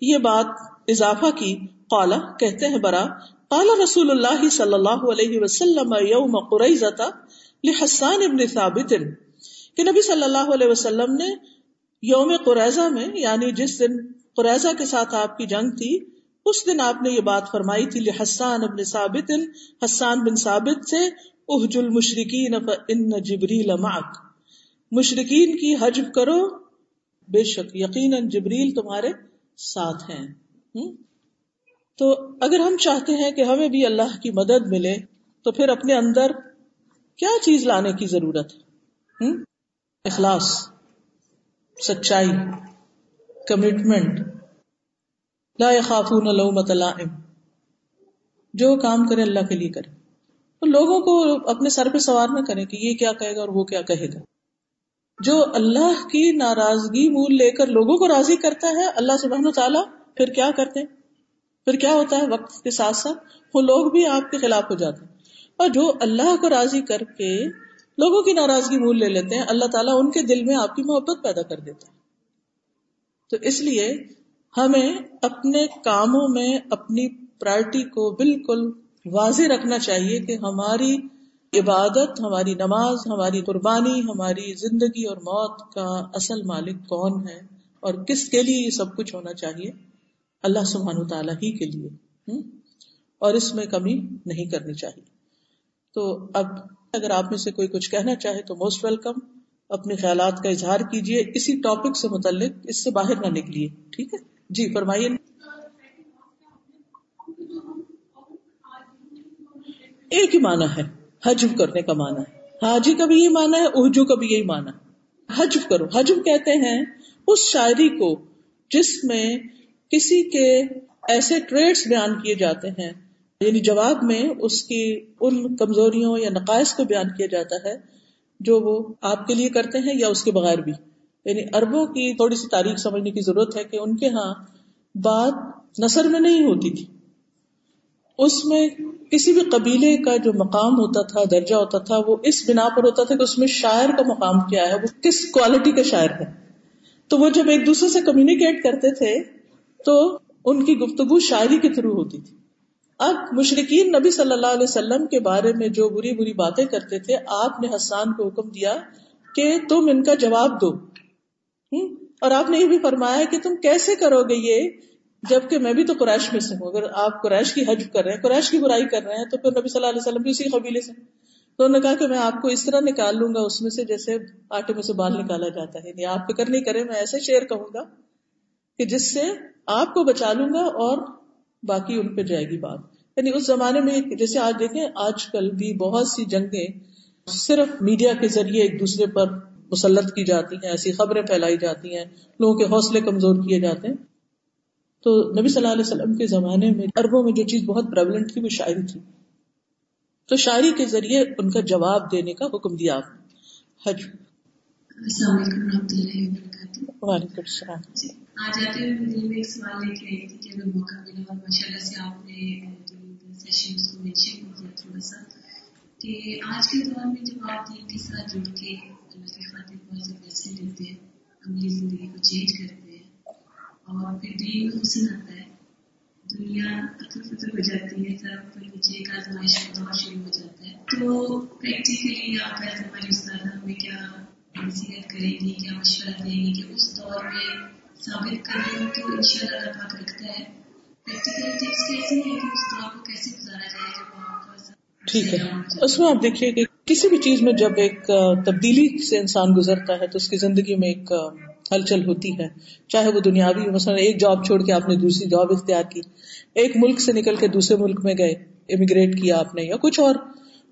Speaker 1: یہ بات اضافہ کی۔ قالا کہتے ہیں برا۔ قال رسول اللہ صلی اللہ علیہ وسلم یوم قریظہ لحسان ابن ثابت، کہ نبی صلی اللہ علیہ وسلم نے یوم قریظہ میں یعنی جس دن قریظہ کے ساتھ آپ کی جنگ تھی، اس دن آپ نے یہ بات فرمائی تھی، لحسان ابن ثابت، حسان بن ثابت سے، احج المشرقین ان جبریل معک مشرقین کی حجب کرو، بے شک یقیناً جبریل تمہارے ساتھ ہیں۔ تو اگر ہم چاہتے ہیں کہ ہمیں بھی اللہ کی مدد ملے، تو پھر اپنے اندر کیا چیز لانے کی ضرورت ہے؟ اخلاص۔ سچائی کمٹمنٹ لا يخافون لومت لائم، جو کام کرے اللہ کے لیے کرے۔ تو لوگوں کو اپنے سر پہ سوار نہ کریں کہ یہ کیا کہے گا اور وہ کیا کہے گا۔ جو اللہ کی ناراضگی مول لے کر لوگوں کو راضی کرتا ہے، اللہ سبحانہ تعالیٰ پھر کیا کرتے ہیں؟ پھر کیا ہوتا ہے؟ وقت کے ساتھ ساتھ وہ لوگ بھی آپ کے خلاف ہو جاتے ہیں۔ اور جو اللہ کو راضی کر کے لوگوں کی ناراضگی مول لے لیتے ہیں، اللہ تعالیٰ ان کے دل میں آپ کی محبت پیدا کر دیتا ہے۔ تو اس لیے ہمیں اپنے کاموں میں اپنی پرائرٹی کو بالکل واضح رکھنا چاہیے کہ ہماری عبادت، ہماری نماز، ہماری قربانی، ہماری زندگی اور موت کا اصل مالک کون ہے اور کس کے لیے یہ سب کچھ ہونا چاہیے؟ اللہ سبحان و تعالیٰ ہی کے لیے۔ اور اس میں کمی نہیں کرنی چاہیے۔ تو اب اگر آپ میں سے کوئی کچھ کہنا چاہے تو موسٹ ویلکم اپنے خیالات کا اظہار کیجیے اسی ٹاپک سے متعلق، اس سے باہر نہ نکلیے، ٹھیک ہے؟ جی فرمائیے۔ ایک ہی معنی ہے حجب کرنے کا معنی ہے۔ حاجی کا بھی یہی معنی ہے اہجو کا بھی یہی معنی ہے۔ حجب کرو۔ حجب کہتے ہیں، اس شاعری کو جس میں کسی کے ایسے ٹریڈس بیان کیے جاتے ہیں یعنی جواب میں اس کی ان کمزوریوں یا نقائص کو بیان کیا جاتا ہے جو وہ آپ کے لیے کرتے ہیں یا اس کے بغیر بھی۔ یعنی اربوں کی تھوڑی سی تاریخ سمجھنے کی ضرورت ہے کہ ان کے ہاں بات نثر میں نہیں ہوتی تھی۔ اس میں کسی بھی قبیلے کا جو مقام ہوتا تھا، درجہ ہوتا تھا، وہ اس بنا پر ہوتا تھا کہ اس میں شاعر کا مقام کیا ہے، وہ کس کوالٹی کا شاعر ہے۔ تو وہ جب ایک دوسرے سے کمیونیکیٹ کرتے تھے، تو ان کی گفتگو شاعری کے تھرو ہوتی تھی۔ اب مشرقین نبی صلی اللہ علیہ وسلم کے بارے میں جو بری بری باتیں کرتے تھے، آپ نے حسان کو حکم دیا کہ تم ان کا جواب دو۔ اور آپ نے یہ بھی فرمایا کہ تم کیسے کرو گے یہ؟ جبکہ میں بھی تو قریش میں سے ہوں۔ اگر آپ قریش کی حج کر رہے ہیں، قریش کی برائی کر رہے ہیں، تو پھر نبی صلی اللہ علیہ وسلم بھی اسی قبیلے سے تو انہوں نے کہا کہ میں آپ کو اس طرح نکال لوں گا، اس میں سے جیسے آٹے میں سے بال نکالا جاتا ہے۔ یعنی آپ فکر نہیں کرے میں ایسے شیئر کہوں گا کہ جس سے آپ کو بچا لوں گا اور باقی ان پہ جائے گی بات۔ یعنی اس زمانے میں جیسے آج دیکھیں آج کل بھی بہت سی جنگیں صرف میڈیا کے ذریعے ایک دوسرے پر مسلط کی جاتی ہیں ایسی خبریں پھیلائی جاتی ہیں لوگوں کے حوصلے کمزور کیے جاتے ہیں۔ تو نبی صلی اللہ علیہ وسلم کے زمانے میں اربوں میں جو چیز بہت پریولنٹ تھی وہ شاعری تھی۔ تو شاعری کے ذریعے ان کا جواب دینے کا حکم دیا۔ آپ نے حج۔
Speaker 2: السلام علیکم رحمۃ اللہ وبرکاتہ۔
Speaker 1: وعلیکم السلام۔
Speaker 2: جی آج آتے ہوئے میں ایک سوال لے کے آئی تھی کہ اگر موقع ملا اور ماشاء اللہ سے آپ نے کو مینشن کر دیا تھوڑا سا کہ آج کے دور میں جب آپ دین کے ساتھ جڑ کے اللہ کی خاطر بہت سے فیصلے لیتے ہیں اپنی زندگی کو چینج کرتے ہیں اور پھر دین میں حسن آتا ہے، دنیا اتر پتر ہو جاتی ہے، سر اوپر نیچے ایک آزمائش کا دور شروع ہو جاتا ہے۔ تو پریکٹیکلی آپ ایز ہماری استاد ہمیں کیا نصیحت کریں گی، کیا مشورہ دیں گی کہ اس دور میں ثابت کرنے تو ان شاء اللہ پاک رکھتا ہے۔
Speaker 1: ٹھیک ہے۔ اس میں آپ دیکھیے کہ کسی بھی چیز میں جب ایک تبدیلی سے انسان گزرتا ہے تو اس کی زندگی میں ایک ہلچل ہوتی ہے۔ چاہے وہ دنیاوی مثلا ایک جاب چھوڑ کے آپ نے دوسری جاب اختیار کی، ایک ملک سے نکل کے دوسرے ملک میں گئے امیگریٹ کیا آپ نے یا کچھ اور،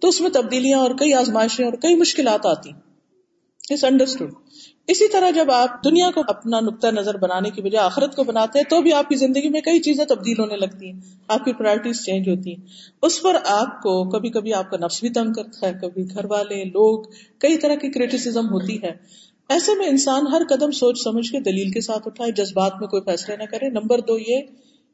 Speaker 1: تو اس میں تبدیلیاں اور کئی آزمائشیں اور کئی مشکلات آتی۔ اٹس انڈرسٹوڈ اسی طرح جب آپ دنیا کو اپنا نقطۂ نظر بنانے کی بجائے آخرت کو بناتے ہیں، تو بھی آپ کی زندگی میں کئی چیزیں تبدیل ہونے لگتی ہیں۔ آپ کی پرائرٹیز چینج ہوتی ہیں۔ اس پر آپ کو کبھی کبھی آپ کا نفس بھی تنگ کرتا ہے، کبھی گھر والے، لوگ، کئی طرح کی کریٹیسم ہوتی ہے۔ ایسے میں انسان ہر قدم سوچ سمجھ کے دلیل کے ساتھ اٹھائے، جذبات میں کوئی فیصلے نہ کرے۔ نمبر دو یہ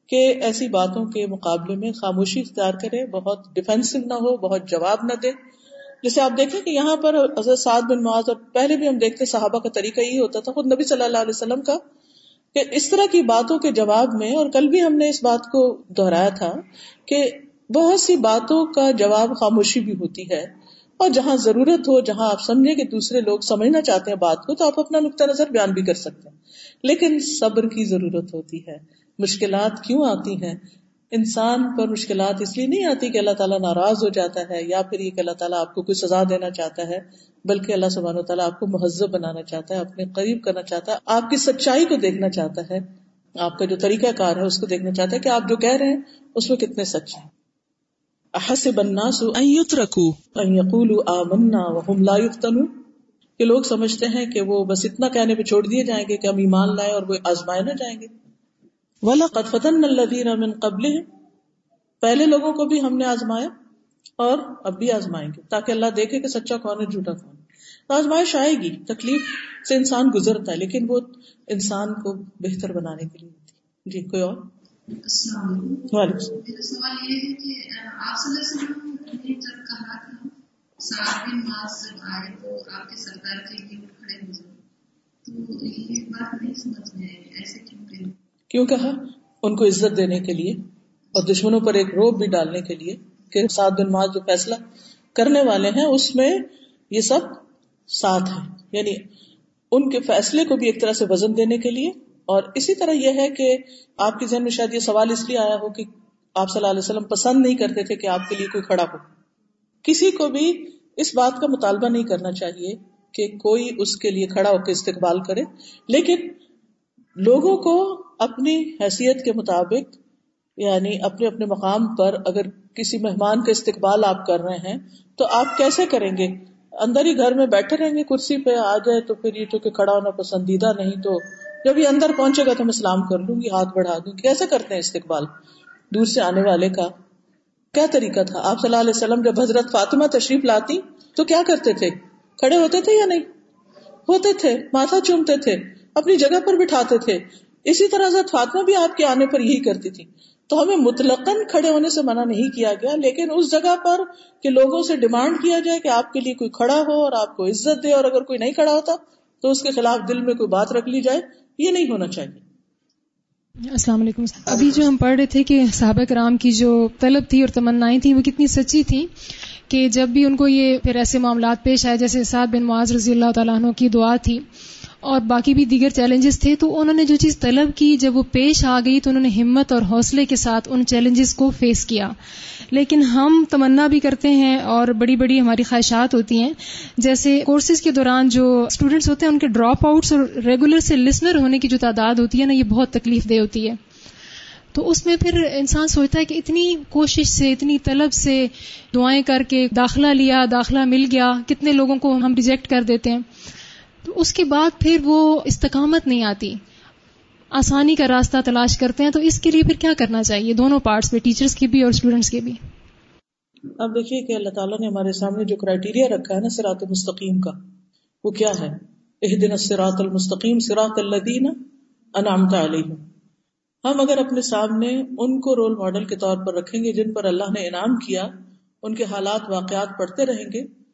Speaker 1: کہ ایسی باتوں کے مقابلے میں خاموشی اختیار کرے، بہت ڈیفینسو نہ ہو، بہت جواب نہ دے۔ جیسے آپ دیکھیں کہ یہاں پر حضرت سعد بن معاذ اور پہلے بھی ہم دیکھتے صحابہ کا طریقہ یہی ہوتا تھا، خود نبی صلی اللہ علیہ وسلم کا، کہ اس طرح کی باتوں کے جواب میں، اور کل بھی ہم نے اس بات کو دہرایا تھا، کہ بہت سی باتوں کا جواب خاموشی بھی ہوتی ہے، اور جہاں ضرورت ہو، جہاں آپ سمجھے کہ دوسرے لوگ سمجھنا چاہتے ہیں بات کو، تو آپ اپنا نقطۂ نظر بیان بھی کر سکتے ہیں۔ لیکن صبر کی ضرورت ہوتی ہے۔ مشکلات کیوں آتی ہیں؟ انسان پر مشکلات اس لیے نہیں آتی کہ اللہ تعالیٰ ناراض ہو جاتا ہے یا پھر یہ کہ اللہ تعالیٰ آپ کو کوئی سزا دینا چاہتا ہے، بلکہ اللہ سبحانہ و تعالیٰ آپ کو مہذب بنانا چاہتا ہے، اپنے قریب کرنا چاہتا ہے، آپ کی سچائی کو دیکھنا چاہتا ہے۔ آپ کا جو طریقہ کار ہے، اس کو دیکھنا چاہتا ہے کہ آپ جو کہہ رہے ہیں، اس میں کتنے سچ ہیں۔ احسب الناس ان يتركوا ان يقولوا آمنا وهم لا يفتنون کہ لوگ سمجھتے ہیں کہ وہ بس اتنا کہنے پہ چھوڑ دیے جائیں گے کہ ہم ایمان لائیں اور وہ آزمائے نہ جائیں گے۔ وَلَقَدْ فَتَنَّ الَّذِينَ مِن قَبْلِهِمْ۔ پہلے لوگوں کو بھی ہم نے آزمایا اور اب بھی آزمائیں گے تاکہ اللہ دیکھے کہ سچا کون ہے جھوٹا کون ہے۔ آزمائش آئے گی تکلیف سے انسان گزرتا ہے لیکن وہ انسان کو بہتر بنانے کے لیے ہوتی جی کوئی اور؟
Speaker 2: السلام علیکم۔
Speaker 1: وعلیکم
Speaker 2: سوال یہ ہے کہ آپ صلی اللہ علیہ وسلم نے جب کہا تھا سات دن بعد جب آئے تو آپ کے سرکار کے لیے کھڑے ہو تو یہ بات نہیں سمجھ میں ایسے کیوں؟
Speaker 1: کیوں کہا؟ ان کو عزت دینے کے لیے اور دشمنوں پر ایک روب بھی ڈالنے کے لیے کہ سات دن بعد جو فیصلہ کرنے والے ہیں، اس میں یہ سب ساتھ ہے یعنی ان کے فیصلے کو بھی ایک طرح سے وزن دینے کے لیے۔ اور اسی طرح یہ ہے کہ آپ کے ذہن میں شاید یہ سوال اس لیے آیا ہو کہ آپ صلی اللہ علیہ وسلم پسند نہیں کرتے تھے کہ آپ کے لیے کوئی کھڑا ہو۔ کسی کو بھی اس بات کا مطالبہ نہیں کرنا چاہیے کہ کوئی اس کے لیے کھڑا ہو کے استقبال کرے۔ لیکن لوگوں کو اپنی حیثیت کے مطابق یعنی اپنے اپنے مقام پر اگر کسی مہمان کا استقبال آپ کر رہے ہیں، تو آپ کیسے کریں گے؟ اندر ہی گھر میں بیٹھے رہیں گے، کرسی پہ آ جائے تو پھر یہ چونکہ کھڑا ہونا پسندیدہ نہیں، تو جب یہ اندر پہنچے گا تو میں سلام کر لوں گی، ہاتھ بڑھا دوں کیسے کرتے ہیں استقبال؟ دور سے آنے والے کا۔ کیا طریقہ تھا؟ آپ صلی اللہ علیہ وسلم جب حضرت فاطمہ تشریف لاتی، تو کیا کرتے تھے؟ کھڑے ہوتے تھے یا نہیں؟ ہوتے تھے، ماتھا چومتے تھے، اپنی جگہ پر بٹھاتے تھے۔ اسی طرح حضرت فاطمہ بھی آپ کے آنے پر یہی کرتی تھی۔ تو ہمیں مطلق کھڑے ہونے سے منع نہیں کیا گیا، لیکن اس جگہ پر کہ لوگوں سے ڈیمانڈ کیا جائے کہ آپ کے لیے کوئی کھڑا ہو اور آپ کو عزت دے اور اگر کوئی نہیں کھڑا ہوتا تو اس کے خلاف دل میں کوئی بات رکھ لی جائے، یہ نہیں ہونا چاہیے۔
Speaker 3: السلام علیکم۔ ابھی جو ہم پڑھ رہے تھے کہ صحابہ کرام کی جو طلب تھی اور تمنائیں تھیں وہ کتنی سچی تھیں کہ جب بھی ان کو یہ پھر ایسے معاملات پیش آئے، جیسے سعد بن معاذ رضی اللہ تعالیٰ عنہ کی دعا تھی اور باقی بھی دیگر چیلنجز تھے، تو انہوں نے جو چیز طلب کی، جب وہ پیش آ گئی تو انہوں نے ہمت اور حوصلے کے ساتھ ان چیلنجز کو فیس کیا۔ لیکن ہم تمنا بھی کرتے ہیں اور بڑی بڑی ہماری خواہشات ہوتی ہیں۔ جیسے کورسز کے دوران جو اسٹوڈینٹس ہوتے ہیں، ان کے ڈراپ آؤٹس اور ریگولر سے لسنر ہونے کی جو تعداد ہوتی ہے نا، یہ بہت تکلیف دہ ہوتی ہے۔ تو اس میں پھر انسان سوچتا ہے کہ اتنی کوشش سے، اتنی طلب سے دعائیں کر کے داخلہ لیا، داخلہ مل گیا، کتنے لوگوں کو ہم ریجیکٹ کر دیتے ہیں۔ اس کے بعد پھر وہ استقامت نہیں آتی۔ آسانی کا راستہ تلاش کرتے ہیں تو اس کے لیے پھر کیا کرنا چاہیے؟ دونوں پارٹس پہ ٹیچرس کے بھی اور اسٹوڈینٹس کے بھی۔
Speaker 1: اب دیکھیے کہ اللہ تعالیٰ نے ہمارے سامنے جو کرائٹیریا رکھا ہے نا سرات مستقیم کا، وہ کیا ہے؟ اح دن سراط المستقیم سراط اللہ انعامت علیہ ہم اگر اپنے سامنے ان کو رول ماڈل کے طور پر رکھیں گے جن پر اللہ نے انعام کیا، ان کے حالات، واقعات پڑھتے رہیں گے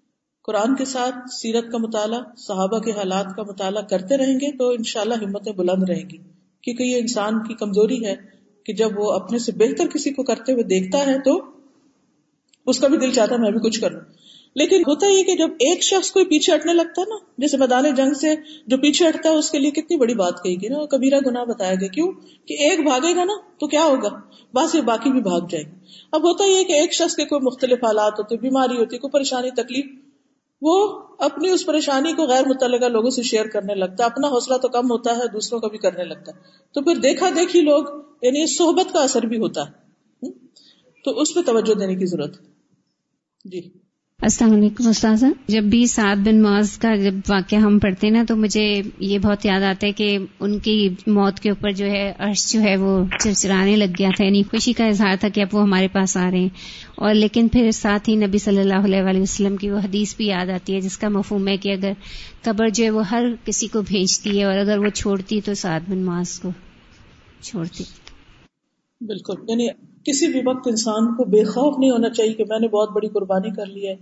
Speaker 1: قرآن کے ساتھ سیرت کا مطالعہ، صحابہ کے حالات کا مطالعہ کرتے رہیں گے تو انشاءاللہ ہمتیں بلند رہیں گی۔ کیونکہ یہ انسان کی کمزوری ہے کہ جب وہ اپنے سے بہتر کسی کو کرتے ہوئے دیکھتا ہے تو اس کا بھی دل چاہتا ہے میں بھی کچھ کروں۔ لیکن ہوتا یہ کہ جب ایک شخص کوئی پیچھے ہٹنے لگتا ہے نا، جیسے میدان جنگ سے جو پیچھے ہٹتا ہے، اس کے لیے کتنی بڑی بات کہی گی نا، کبیرہ گنا بتایا گیا۔ کیوں؟ کہ ایک بھاگے گا نا تو کیا ہوگا؟ بس یہ باقی بھی بھاگ جائے گی۔ اب ہوتا یہ کہ ایک شخص کے کوئی مختلف حالات ہوتے، بیماری ہوتی، کوئی پریشانی، تکلیف وہ اپنی اس پریشانی کو غیر متعلقہ لوگوں سے شیئر کرنے لگتا ہے۔ اپنا حوصلہ تو کم ہوتا ہے، دوسروں کا بھی کرنے لگتا ہے۔ تو پھر دیکھا دیکھی لوگ یعنی صحبت کا اثر بھی ہوتا ہے۔ تو اس پہ توجہ دینے کی ضرورت ہے۔ جی۔
Speaker 4: السلام علیکم استاذہ۔ جب بھی سعد بن معاذ کا جب واقعہ ہم پڑھتے ہیں نا تو مجھے یہ بہت یاد آتا ہے کہ ان کی موت کے اوپر جو ہے عرش جو ہے وہ چرچرانے لگ گیا تھا یعنی خوشی کا اظہار تھا کہ اب وہ ہمارے پاس آ رہے ہیں۔ اور لیکن پھر ساتھ ہی نبی صلی اللہ علیہ وسلم کی وہ حدیث بھی یاد آتی ہے جس کا مفہوم ہے کہ اگر قبر جو ہے وہ ہر کسی کو بھیجتی ہے اور اگر وہ چھوڑتی تو سعد بن معاذ کو چھوڑتی۔
Speaker 1: بالکل یعنی کسی بھی وقت انسان کو بے خوف نہیں ہونا چاہیے کہ میں نے بہت بڑی قربانی کر لی ہے،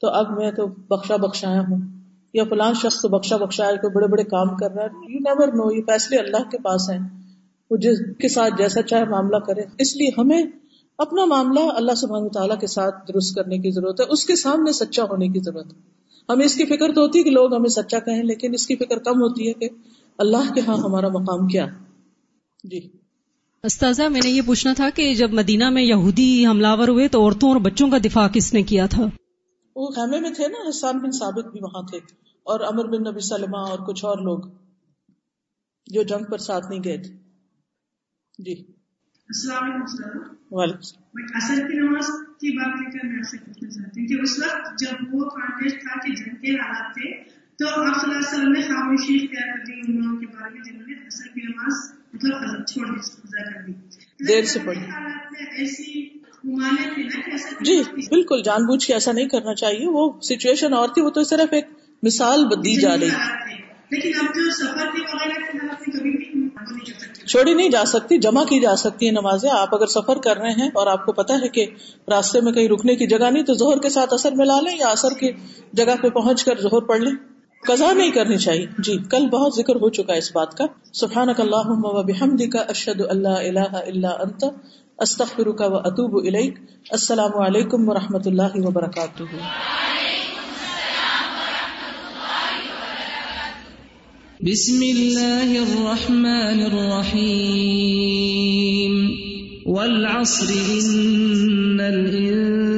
Speaker 1: تو اب میں تو بخشا بخشایا ہوں، یا فلان شخص تو بخشا بخشایا کوئی بڑے بڑے کام کر رہا ہے یو نیور نو یہ فیصلے اللہ کے پاس ہیں، وہ جس کے ساتھ جیسا چاہے معاملہ کرے۔ اس لیے ہمیں اپنا معاملہ اللہ سبحانہ تعالیٰ کے ساتھ درست کرنے کی ضرورت ہے، اس کے سامنے سچا ہونے کی ضرورت ہے۔ ہمیں اس کی فکر تو ہوتی ہے کہ لوگ ہمیں سچا کہیں، لیکن اس کی فکر کم ہوتی ہے کہ اللہ کے ہاں ہمارا مقام کیا۔ جی۔
Speaker 5: استاذہ میں نے یہ پوچھنا تھا کہ جب مدینہ میں یہودی حملہ ہوئے تو عورتوں اور بچوں کا دفاع کس نے کیا تھا؟
Speaker 1: وہ خیمے میں تھے نا حسان بن ثابت بھی وہاں تھے اور امر بن نبی سلمہ اور کچھ اور لوگ جو جنگ پر ساتھ نہیں گئے تھے۔ جی۔
Speaker 2: السلام علیکم
Speaker 1: وعلیکم
Speaker 2: اثر کی نماز کی بات لے کر میں آپ سے پوچھنا چاہتی ہوں کہ اس وقت جب وہ تھا کہ جنگ کے حالات تھے تو آپ صلی اللہ علیہ وسلم نے خاموشی اختیار کر دی ان لوگوں کے بارے میں جنہوں نے اثر کی نماز مطلب چھوڑ دی۔
Speaker 1: دیر سے پڑھی جی بالکل جان بوجھ کے ایسا نہیں کرنا چاہیے۔ وہ سچویشن اور تھی وہ تو صرف ایک مثال دی جا رہی۔
Speaker 2: لیکن اب جو سفر
Speaker 1: چھوڑی نہیں جا سکتی جمع کی جا سکتی ہے نمازیں۔ آپ اگر سفر کر رہے ہیں اور آپ کو پتا ہے کہ راستے میں کہیں رکنے کی جگہ نہیں تو زہر کے ساتھ اثر ملا لیں یا اثر کی جگہ پہ پہنچ کر زہر پڑھ لیں۔ قزا نہیں کرنی چاہیے۔ جی کل بہت ذکر ہو چکا ہے اس بات کا۔ سفان اللہ کا اشد اللہ اللہ اللہ انت استخر کا و اطوب الیک۔ السلام علیکم و رحمۃ اللہ وبرکاتہ۔
Speaker 6: بسم اللہ الرحمن الرحیم۔ والعصر، ان الانسان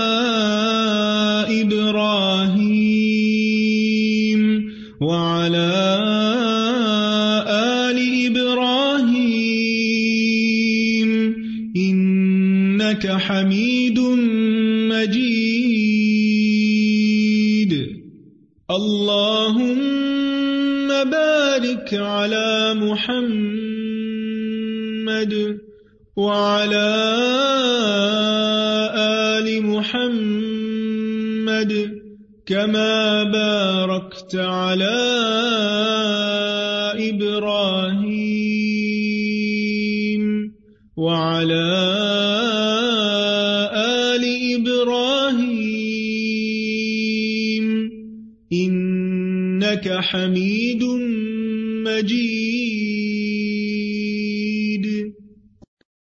Speaker 7: تعالى